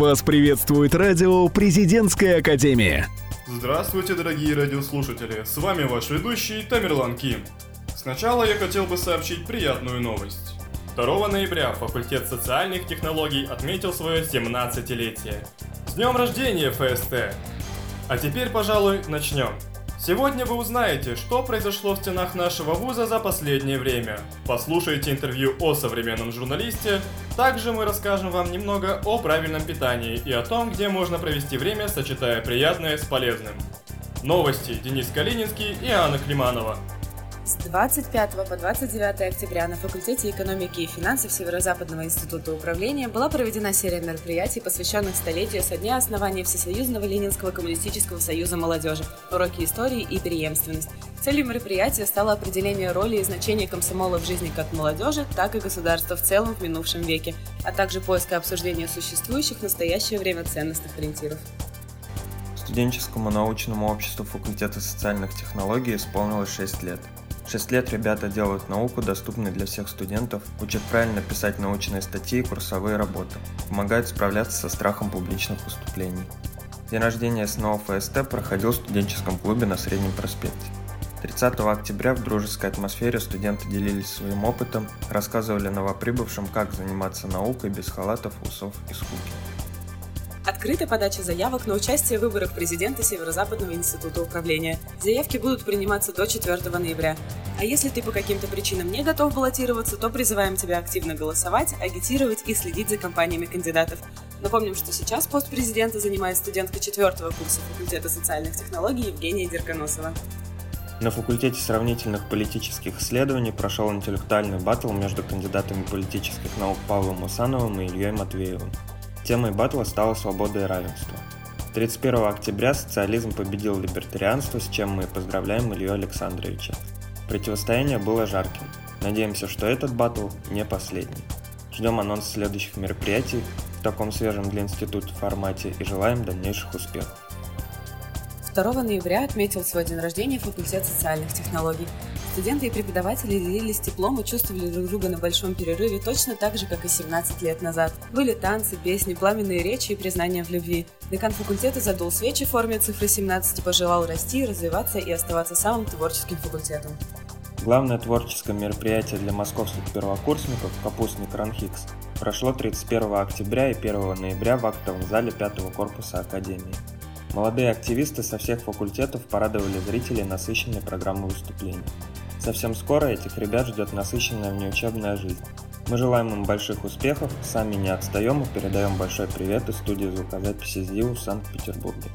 Вас приветствует радио «Президентская академия». Здравствуйте, дорогие радиослушатели! С вами ваш ведущий Тамерлан Ким. Сначала я хотел бы сообщить приятную новость. 2 ноября факультет социальных технологий отметил свое 17-летие. С днем рождения, ФСТ! А теперь, пожалуй, начнем. Сегодня вы узнаете, что произошло в стенах нашего вуза за последнее время. Послушайте интервью о современном журналисте. Также мы расскажем вам немного о правильном питании и о том, где можно провести время, сочетая приятное с полезным. Новости Денис Калининский и Анна Климанова. С 25 по 29 октября на факультете экономики и финансов Северо-Западного института управления была проведена серия мероприятий, посвященных столетию со дня основания Всесоюзного Ленинского коммунистического союза молодежи, уроки истории и преемственность. Целью мероприятия стало определение роли и значения комсомола в жизни как молодежи, так и государства в целом в минувшем веке, а также поиска обсуждения существующих в настоящее время ценностных ориентиров. Студенческому научному обществу факультета социальных технологий исполнилось 6 лет. Шесть лет ребята делают науку доступной для всех студентов, учат правильно писать научные статьи и курсовые работы, помогают справляться со страхом публичных выступлений. День рождения СНО ФСТ проходил в студенческом клубе на Среднем проспекте. 30 октября в дружеской атмосфере студенты делились своим опытом, рассказывали новоприбывшим, как заниматься наукой без халатов, усов и скуки. Открыта подача заявок на участие в выборах президента Северо-Западного института управления. Заявки будут приниматься до 4 ноября. А если ты по каким-то причинам не готов баллотироваться, то призываем тебя активно голосовать, агитировать и следить за компаниями кандидатов. Напомним, что сейчас пост президента занимает студентка четвертого курса факультета социальных технологий Евгения Дерконосова. На факультете сравнительных политических исследований прошел интеллектуальный батл между кандидатами политических наук Павлом Усановым и Ильей Матвеевым. Темой батла стала свобода и равенство. 31 октября социализм победил либертарианство, с чем мы поздравляем Илью Александровича. Противостояние было жарким. Надеемся, что этот батл не последний. Ждем анонс следующих мероприятий в таком свежем для института формате и желаем дальнейших успехов. 2 ноября отметил свой день рождения факультет социальных технологий. Студенты и преподаватели делились теплом и чувствовали друг друга на большом перерыве точно так же, как и 17 лет назад. Были танцы, песни, пламенные речи и признания в любви. Декан факультета задул свечи в форме цифры 17 и пожелал расти, развиваться и оставаться самым творческим факультетом. Главное творческое мероприятие для московских первокурсников «Капустник Ранхикс» прошло 31 октября и 1 ноября в актовом зале 5 корпуса Академии. Молодые активисты со всех факультетов порадовали зрителей насыщенной программой выступлений. Совсем скоро этих ребят ждет насыщенная внеучебная жизнь. Мы желаем им больших успехов, сами не отстаем и передаем большой привет из студии звукозаписи ЗИУ в Санкт-Петербурге.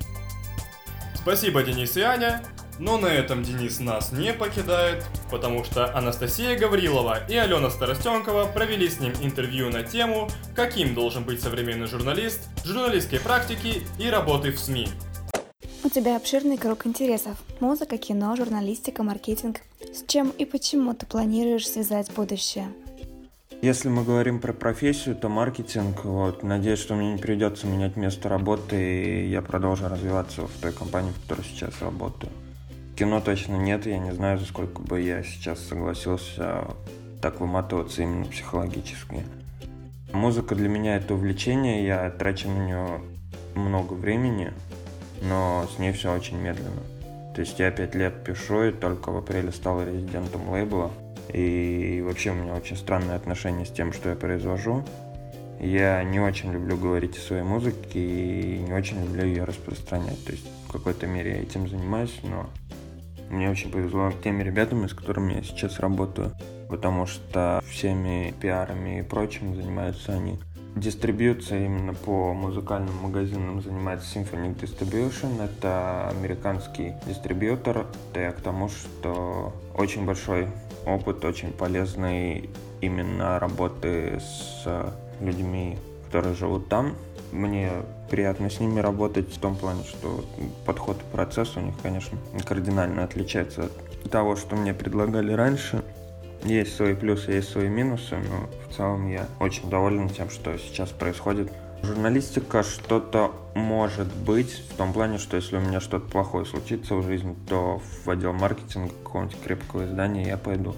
Спасибо, Денис и Аня. Но на этом Денис нас не покидает, потому что Анастасия Гаврилова и Алена Старостенкова провели с ним интервью на тему «Каким должен быть современный журналист, журналистской практики и работы в СМИ». У тебя обширный круг интересов. Музыка, кино, журналистика, маркетинг. С чем и почему ты планируешь связать будущее? Если мы говорим про профессию, то маркетинг. Вот, надеюсь, что мне не придется менять место работы, и я продолжу развиваться в той компании, в которой сейчас работаю. Кино точно нет, я не знаю, за сколько бы я сейчас согласился так выматываться именно психологически. Музыка для меня это увлечение, я трачу на нее много времени, но с ней все очень медленно. То есть я пять лет пишу и только в апреле стал резидентом лейбла. И вообще у меня очень странное отношение с тем, что я произвожу. Я не очень люблю говорить о своей музыке и не очень люблю ее распространять. То есть в какой-то мере я этим занимаюсь, но мне очень повезло теми ребятами, с которыми я сейчас работаю, потому что всеми пиарами и прочим занимаются они. Дистрибьюция именно по музыкальным магазинам занимается Symphony Distribution. Это американский дистрибьютор. Это я к тому, что очень большой опыт, очень полезный именно работы с людьми, которые живут там. Мне приятно с ними работать в том плане, что подход и процесс у них, конечно, кардинально отличается от того, что мне предлагали раньше. Есть свои плюсы, есть свои минусы, но в целом я очень доволен тем, что сейчас происходит. Журналистика что-то может быть в том плане, что если у меня что-то плохое случится в жизни, то в отдел маркетинга какого-нибудь крепкого издания я пойду.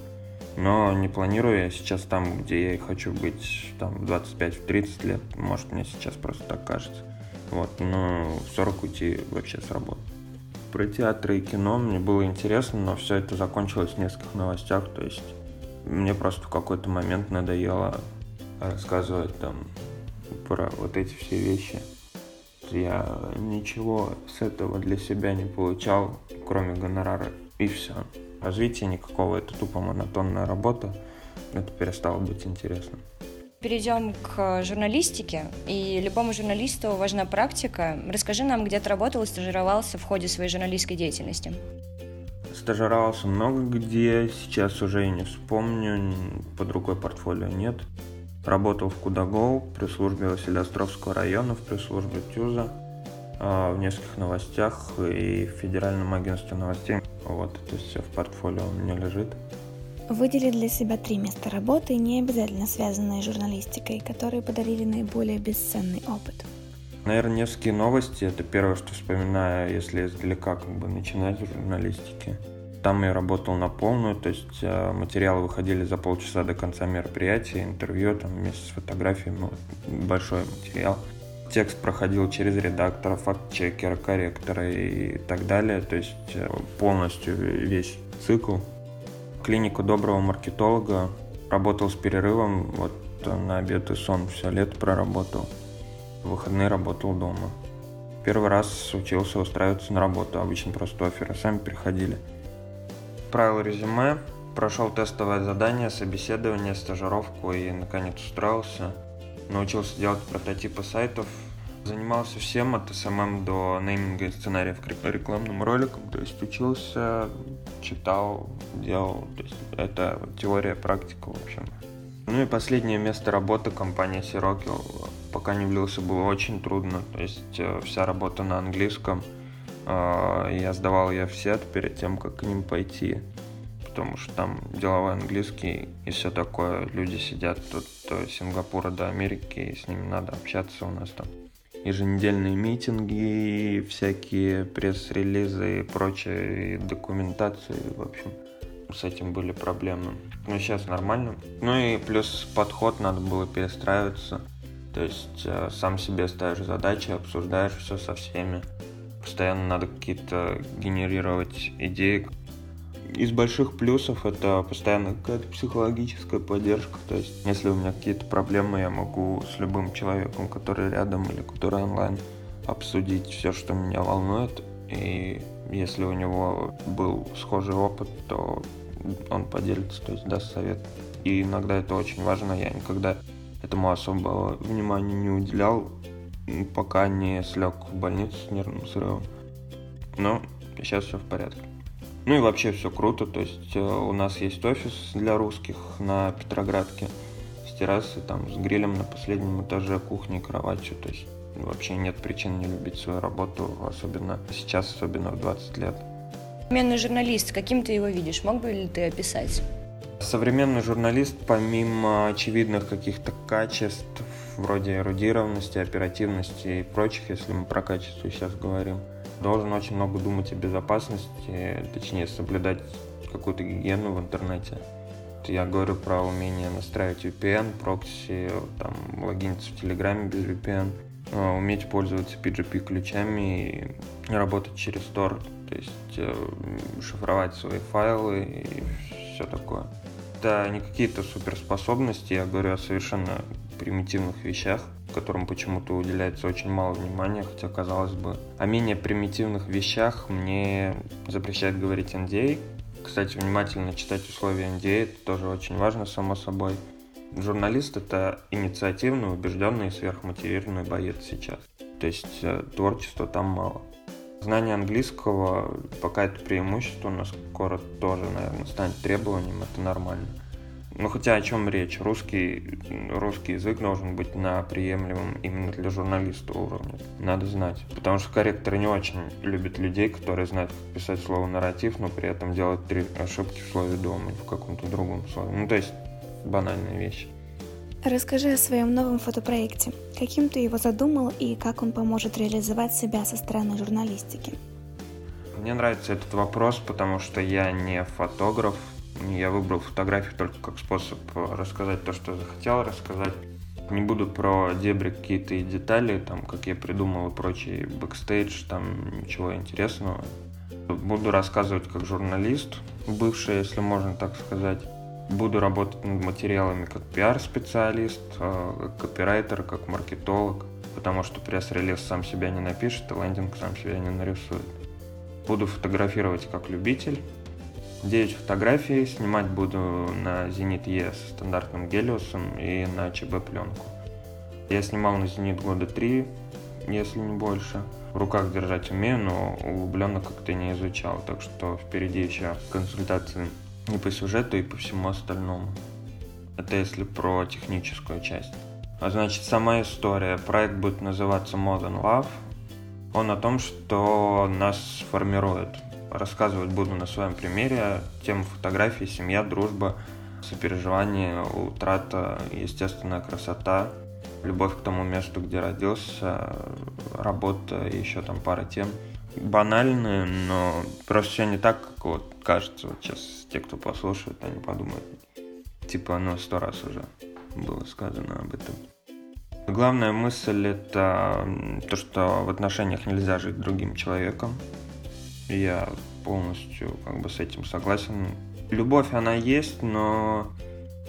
Но не планирую я сейчас там, где я хочу быть, там, в 25-30 лет. Может, мне сейчас просто так кажется. Вот, но в 40 уйти вообще с работы. Про театры и кино мне было интересно, но все это закончилось в нескольких новостях. То есть мне просто в какой-то момент надоело рассказывать там про вот эти все вещи. Я ничего с этого для себя не получал, кроме гонорара, и все. Развития никакого, это тупо монотонная работа, это перестало быть интересным. Перейдем к журналистике. И любому журналисту важна практика. Расскажи нам, где ты работал и стажировался в ходе своей журналистской деятельности. Стажировался много где, сейчас уже и не вспомню, под рукой портфолио нет. Работал в Кудагоу при службе Василиостровского района, в пресс-службе ТЮЗа, а, в нескольких новостях и в Федеральном агентстве новостей. Вот, это все в портфолио у меня лежит. Выдели для себя три места работы, не обязательно связанные с журналистикой, которые подарили наиболее бесценный опыт. Наверное, Невские новости – это первое, что вспоминаю, если издалека как бы начинать в журналистике. Там я работал на полную, то есть э, материалы выходили за полчаса до конца мероприятия, интервью там вместе с фотографиями, ну, большой материал. Текст проходил через редактора, факт-чекера, корректора и так далее, то есть э, полностью весь цикл. Клинику доброго маркетолога, работал с перерывом, вот на обед и сон все лето проработал. В выходные работал дома. Первый раз учился устраиваться на работу, обычно просто оферы сами приходили. Отправил резюме, прошел тестовое задание, собеседование, стажировку и, наконец, устроился. Научился делать прототипы сайтов, занимался всем от SMM до нейминга и сценариев к рекламным роликам, то есть учился, читал, делал, то есть это теория, практика, в общем. Ну и последнее место работы компания Sirocco, пока не влился, было очень трудно, то есть э, вся работа на английском – я сдавал сет перед тем, как к ним пойти, потому что там деловой английский и все такое. Люди сидят тут от Сингапура до Америки, и с ними надо общаться у нас там. Еженедельные митинги, всякие пресс-релизы и прочие документации, в общем, с этим были проблемы. Но сейчас нормально. Ну и плюс подход надо было перестраиваться. То есть э, сам себе ставишь задачи, обсуждаешь все со всеми постоянно надо какие-то генерировать идеи. Из больших плюсов это постоянно какая-то психологическая поддержка. То есть, если у меня какие-то проблемы, я могу с любым человеком, который рядом или который онлайн, обсудить все, что меня волнует. И если у него был схожий опыт, то он поделится, то есть даст совет. И иногда это очень важно. Я никогда этому особого внимания не уделял пока не слег в больницу с нервным срывом. Но сейчас все в порядке. Ну и вообще все круто, то есть э, у нас есть офис для русских на Петроградке с террасой, там, с грилем на последнем этаже, кухней, кроватью, то есть вообще нет причин не любить свою работу, особенно сейчас, особенно в 20 лет. Современный журналист, каким ты его видишь? Мог бы ли ты описать? Современный журналист, помимо очевидных каких-то качеств, вроде эрудированности, оперативности и прочих, если мы про качество сейчас говорим, должен очень много думать о безопасности, точнее соблюдать какую-то гигиену в интернете. Я говорю про умение настраивать VPN, прокси, там, логиниться в Телеграме без VPN, э, уметь пользоваться PGP-ключами и работать через Tor, то есть э, шифровать свои файлы и все такое. Это не какие-то суперспособности, я говорю о совершенно примитивных вещах, которым почему-то уделяется очень мало внимания, хотя казалось бы. О менее примитивных вещах мне запрещает говорить NDA. Кстати, внимательно читать условия NDA, это тоже очень важно, само собой. Журналист — это инициативный, убежденный и сверхмотивированный боец сейчас. То есть э, творчества там мало. Знание английского пока это преимущество, но скоро тоже, наверное, станет требованием, это нормально. Ну хотя о чем речь? Русский, русский язык должен быть на приемлемом именно для журналиста уровне. Надо знать. Потому что корректоры не очень любят людей, которые знают, писать слово нарратив, но при этом делают три ошибки в слове дома или в каком-то другом слове. Ну то есть банальные вещи. Расскажи о своем новом фотопроекте. Каким ты его задумал и как он поможет реализовать себя со стороны журналистики? Мне нравится этот вопрос, потому что я не фотограф, Я выбрал фотографию только как способ рассказать то, что захотел рассказать. Не буду про дебри какие-то и детали, там, как я придумал и прочий бэкстейдж, там ничего интересного. Буду рассказывать как журналист, бывший, если можно так сказать. Буду работать над материалами как пиар-специалист, э, как копирайтер, как маркетолог, потому что пресс-релиз сам себя не напишет, и лендинг сам себя не нарисует. Буду фотографировать как любитель. 9 фотографий снимать буду на Зенит Е с стандартным гелиосом и на ЧБ пленку. Я снимал на Зенит года 3, если не больше. В руках держать умею, но углубленно как-то не изучал, так что впереди еще консультации и по сюжету, и по всему остальному. Это если про техническую часть. А значит, сама история. Проект будет называться Modern Love. Он о том, что нас формирует. Рассказывать буду на своем примере. Тема фотографии, семья, дружба, сопереживание, утрата, естественная красота, любовь к тому месту, где родился, работа и еще там пара тем. Банальные, но просто все не так, как вот кажется. Вот сейчас те, кто послушают, они подумают, типа, оно сто раз уже было сказано об этом. Главная мысль это то, что в отношениях нельзя жить другим человеком. Я полностью как бы с этим согласен. Любовь, она есть, но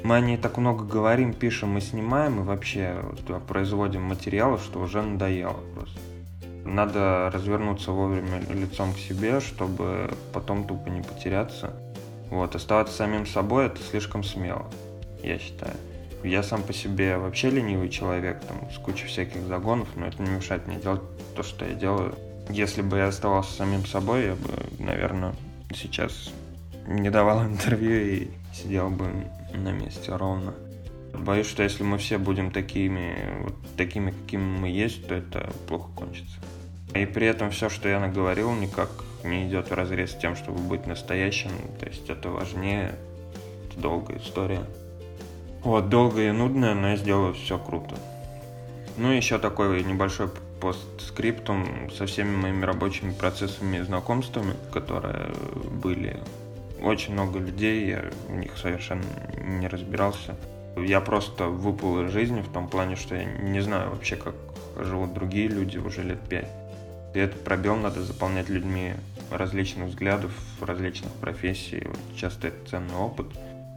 мы о ней так много говорим, пишем и снимаем, и вообще вот, производим материалы, что уже надоело просто. Надо развернуться вовремя лицом к себе, чтобы потом тупо не потеряться. Вот, оставаться самим собой это слишком смело, я считаю. Я сам по себе вообще ленивый человек, там, с кучей всяких загонов, но это не мешает мне делать то, что я делаю. Если бы я оставался самим собой, я бы, наверное, сейчас не давал интервью и сидел бы на месте ровно. Боюсь, что если мы все будем такими, вот такими, какими мы есть, то это плохо кончится. И при этом все, что я наговорил, никак не идет в разрез с тем, чтобы быть настоящим. То есть это важнее, это долгая история. Вот, долгая и нудная, но я сделаю все круто. Ну, еще такой небольшой постскриптум со всеми моими рабочими процессами и знакомствами, которые были. Очень много людей, я в них совершенно не разбирался. Я просто выпал из жизни в том плане, что я не знаю вообще, как живут другие люди уже лет пять. И этот пробел надо заполнять людьми различных взглядов, различных профессий. Вот часто это ценный опыт.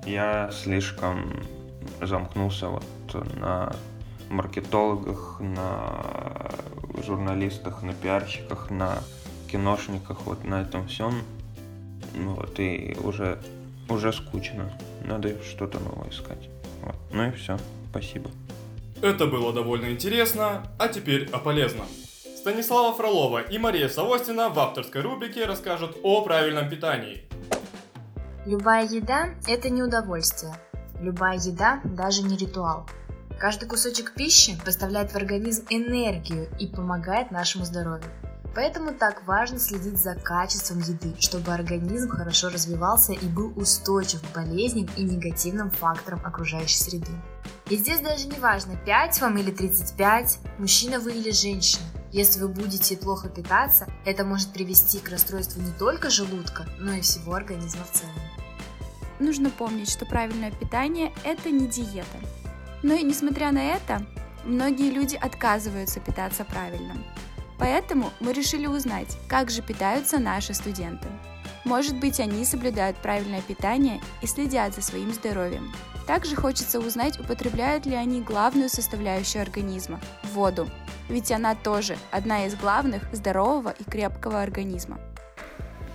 Я слишком замкнулся вот на маркетологах, на журналистах, на пиарщиках, на киношниках, вот на этом всем. Вот, и уже, уже скучно. Надо что-то новое искать. Вот. Ну и все. Спасибо. Это было довольно интересно, а теперь о полезном. Станислава Фролова и Мария Савостина в авторской рубрике расскажут о правильном питании. Любая еда – это не удовольствие, Любая еда даже не ритуал. Каждый кусочек пищи поставляет в организм энергию и помогает нашему здоровью. Поэтому так важно следить за качеством еды, чтобы организм хорошо развивался и был устойчив к болезням и негативным факторам окружающей среды. И здесь даже не важно, 5 вам или 35, мужчина вы или женщина. Если вы будете плохо питаться, это может привести к расстройству не только желудка, но и всего организма в целом нужно помнить, что правильное питание – это не диета. Но и несмотря на это, многие люди отказываются питаться правильно. Поэтому мы решили узнать, как же питаются наши студенты. Может быть, они соблюдают правильное питание и следят за своим здоровьем. Также хочется узнать, употребляют ли они главную составляющую организма – воду. Ведь она тоже одна из главных здорового и крепкого организма.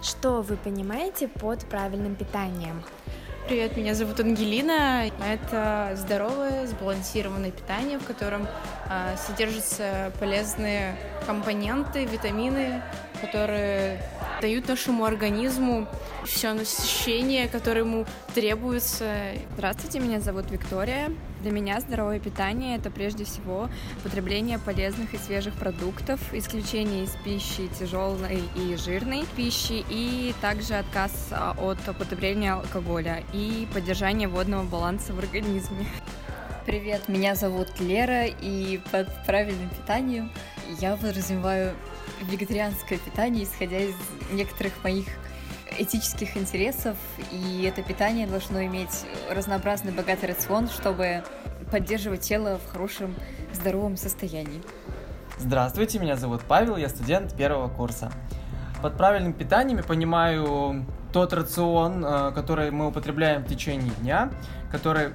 Что вы понимаете под правильным питанием? Привет, меня зовут Ангелина. Это здоровое, сбалансированное питание, в котором э, содержатся полезные компоненты, витамины, которые дают нашему организму все насыщение, которое ему требуется. Здравствуйте, меня зовут Виктория. Для меня здоровое питание – это прежде всего потребление полезных и свежих продуктов, исключение из пищи тяжелой и жирной пищи, и также отказ а, от употребления алкоголя и поддержание водного баланса в организме. Привет, меня зовут Лера, и под правильным питанием я подразумеваю вегетарианское питание, исходя из некоторых моих этических интересов, и это питание должно иметь разнообразный богатый рацион, чтобы поддерживать тело в хорошем здоровом состоянии. Здравствуйте, меня зовут Павел, я студент первого курса. Под правильным питанием я понимаю тот рацион, э, который мы употребляем в течение дня, который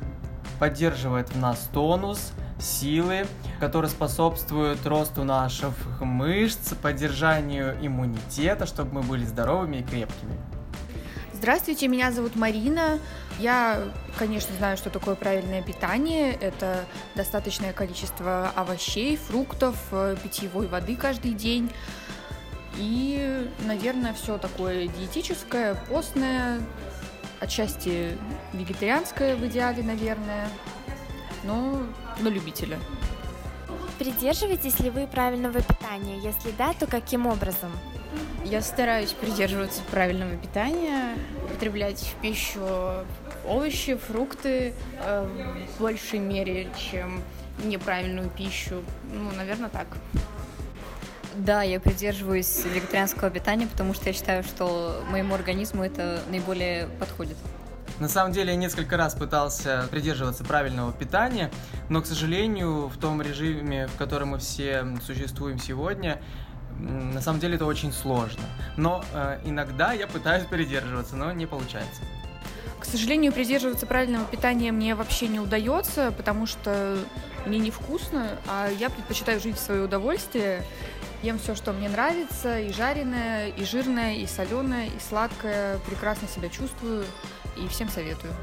поддерживает в нас тонус, силы, который способствует росту наших мышц, поддержанию иммунитета, чтобы мы были здоровыми и крепкими. Здравствуйте, меня зовут Марина. Я, конечно, знаю, что такое правильное питание. Это достаточное количество овощей, фруктов, э, питьевой воды каждый день. И, наверное, все такое диетическое, постное, отчасти вегетарианское в идеале, наверное, но на любителя. Придерживаетесь ли вы правильного питания? Если да, то каким образом? Я стараюсь придерживаться правильного питания, употреблять в пищу овощи, фрукты э, в большей мере, чем неправильную пищу. Ну, наверное, так. Да, я придерживаюсь вегетарианского питания, потому что я считаю, что моему организму это наиболее подходит. На самом деле я несколько раз пытался придерживаться правильного питания, но, к сожалению, в том режиме, в котором мы все существуем сегодня, на самом деле это очень сложно. Но э, иногда я пытаюсь придерживаться, но не получается. К сожалению, придерживаться правильного питания мне вообще не удается, потому что мне невкусно, а я предпочитаю жить в свое удовольствие. Ем все, что мне нравится, и жареное, и жирное, и соленое, и сладкое. Прекрасно себя чувствую и всем советую.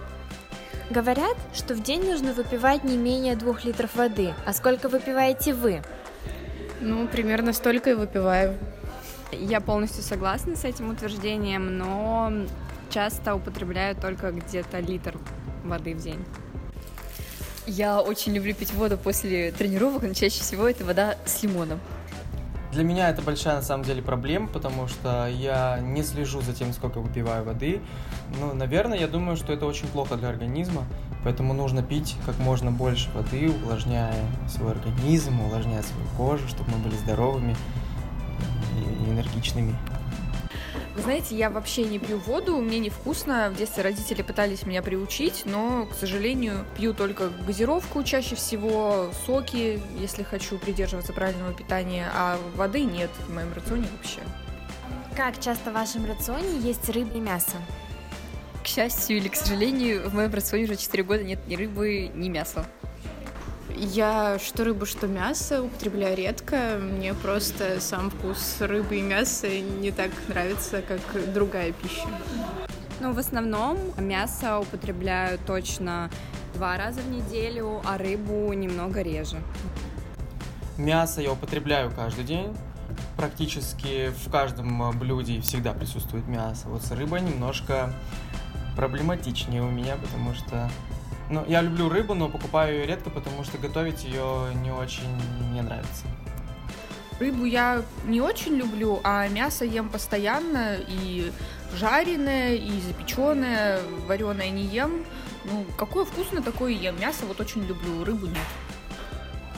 Говорят, что в день нужно выпивать не менее двух литров воды. А сколько выпиваете вы? Ну, примерно столько и выпиваю. Я полностью согласна с этим утверждением, но часто употребляю только где-то литр воды в день. Я очень люблю пить воду после тренировок, но чаще всего это вода с лимоном. Для меня это большая на самом деле проблема, потому что я не слежу за тем, сколько выпиваю воды. Ну, наверное, я думаю, что это очень плохо для организма, поэтому нужно пить как можно больше воды, увлажняя свой организм, увлажняя свою кожу, чтобы мы были здоровыми и энергичными. Вы знаете, я вообще не пью воду, мне невкусно. В детстве родители пытались меня приучить, но, к сожалению, пью только газировку чаще всего, соки, если хочу придерживаться правильного питания, а воды нет в моем рационе вообще. Как часто в вашем рационе есть рыба и мясо? К счастью или к сожалению, в моем рационе уже 4 года нет ни рыбы, ни мяса. Я что рыбу, что мясо употребляю редко. Мне просто сам вкус рыбы и мяса не так нравится, как другая пища. Ну, в основном мясо употребляю точно два раза в неделю, а рыбу немного реже. Мясо я употребляю каждый день. Практически в каждом блюде всегда присутствует мясо. Вот с рыбой немножко проблематичнее у меня, потому что ну, я люблю рыбу, но покупаю ее редко, потому что готовить ее не очень мне нравится. Рыбу я не очень люблю, а мясо ем постоянно, и жареное, и запеченное, вареное не ем. Ну, какое вкусное, такое ем. Мясо вот очень люблю, рыбу нет.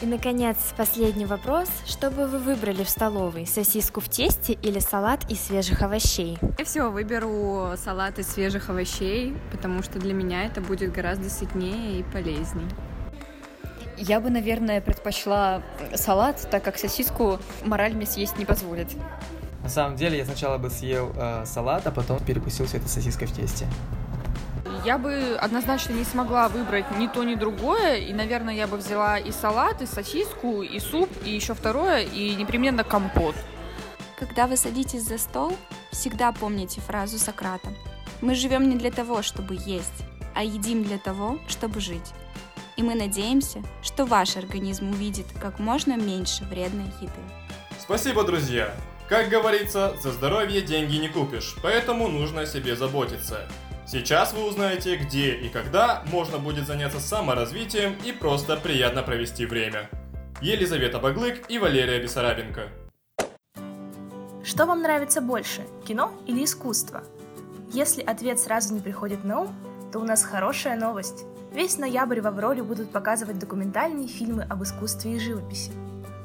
И, наконец, последний вопрос. Что бы вы выбрали в столовой? Сосиску в тесте или салат из свежих овощей? Я всего выберу салат из свежих овощей, потому что для меня это будет гораздо сытнее и полезнее. Я бы, наверное, предпочла салат, так как сосиску мораль мне съесть не позволит. На самом деле, я сначала бы съел э, салат, а потом перекусил все это сосиской в тесте. Я бы однозначно не смогла выбрать ни то, ни другое. И, наверное, я бы взяла и салат, и сосиску, и суп, и еще второе, и непременно компот. Когда вы садитесь за стол, всегда помните фразу Сократа. Мы живем не для того, чтобы есть, а едим для того, чтобы жить. И мы надеемся, что ваш организм увидит как можно меньше вредной еды. Спасибо, друзья! Как говорится, за здоровье деньги не купишь, поэтому нужно о себе заботиться. Сейчас вы узнаете, где и когда можно будет заняться саморазвитием и просто приятно провести время. Елизавета Баглык и Валерия Бессарабенко. Что вам нравится больше, кино или искусство? Если ответ сразу не приходит на ум, то у нас хорошая новость. Весь ноябрь в Авроре будут показывать документальные фильмы об искусстве и живописи.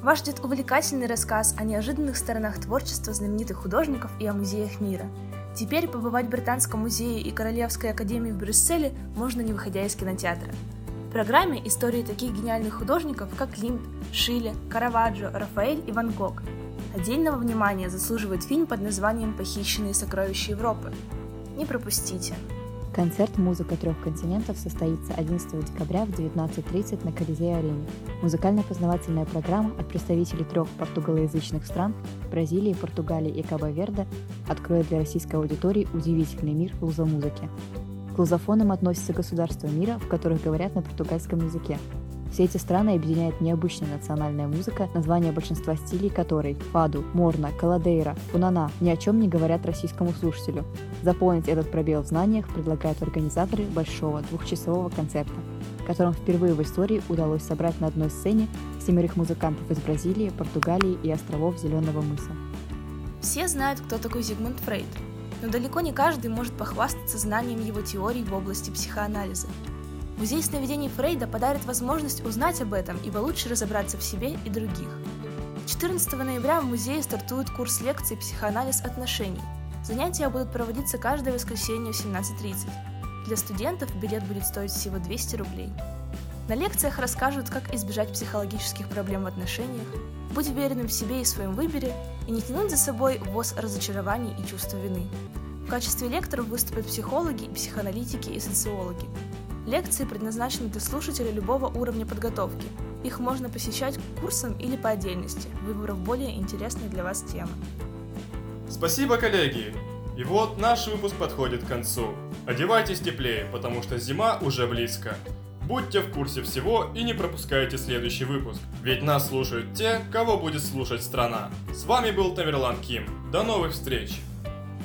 Вас ждет увлекательный рассказ о неожиданных сторонах творчества знаменитых художников и о музеях мира – Теперь побывать в Британском музее и Королевской академии в Брюсселе можно не выходя из кинотеатра. В программе истории таких гениальных художников, как Линд, Шиле, Караваджо, Рафаэль и Ван Гог. Отдельного внимания заслуживает фильм под названием «Похищенные сокровища Европы». Не пропустите. Концерт «Музыка трех континентов» состоится 11 декабря в 19.30 на Колизее-арене. Музыкально-познавательная программа от представителей трех португалоязычных стран – Бразилии, Португалии и Кабо-Верде – откроет для российской аудитории удивительный мир лузомузыки. К лузофонам относятся государства мира, в которых говорят на португальском языке, все эти страны объединяет необычная национальная музыка, название большинства стилей которой – фаду, морна, каладейра, пунана – ни о чем не говорят российскому слушателю. Заполнить этот пробел в знаниях предлагают организаторы большого двухчасового концерта, которым впервые в истории удалось собрать на одной сцене семерых музыкантов из Бразилии, Португалии и островов Зеленого мыса. Все знают, кто такой Зигмунд Фрейд, но далеко не каждый может похвастаться знанием его теорий в области психоанализа. Музей сновидений Фрейда подарит возможность узнать об этом и получше разобраться в себе и других. 14 ноября в музее стартует курс лекций «Психоанализ отношений». Занятия будут проводиться каждое воскресенье в 17.30. Для студентов билет будет стоить всего 200 рублей. На лекциях расскажут, как избежать психологических проблем в отношениях, быть уверенным в себе и своем выборе и не тянуть за собой воз разочарований и чувства вины. В качестве лекторов выступят психологи, психоаналитики и социологи. Лекции предназначены для слушателей любого уровня подготовки. Их можно посещать курсом или по отдельности, выбрав более интересные для вас темы. Спасибо, коллеги! И вот наш выпуск подходит к концу. Одевайтесь теплее, потому что зима уже близко. Будьте в курсе всего и не пропускайте следующий выпуск, ведь нас слушают те, кого будет слушать страна. С вами был Тамерлан Ким. До новых встреч!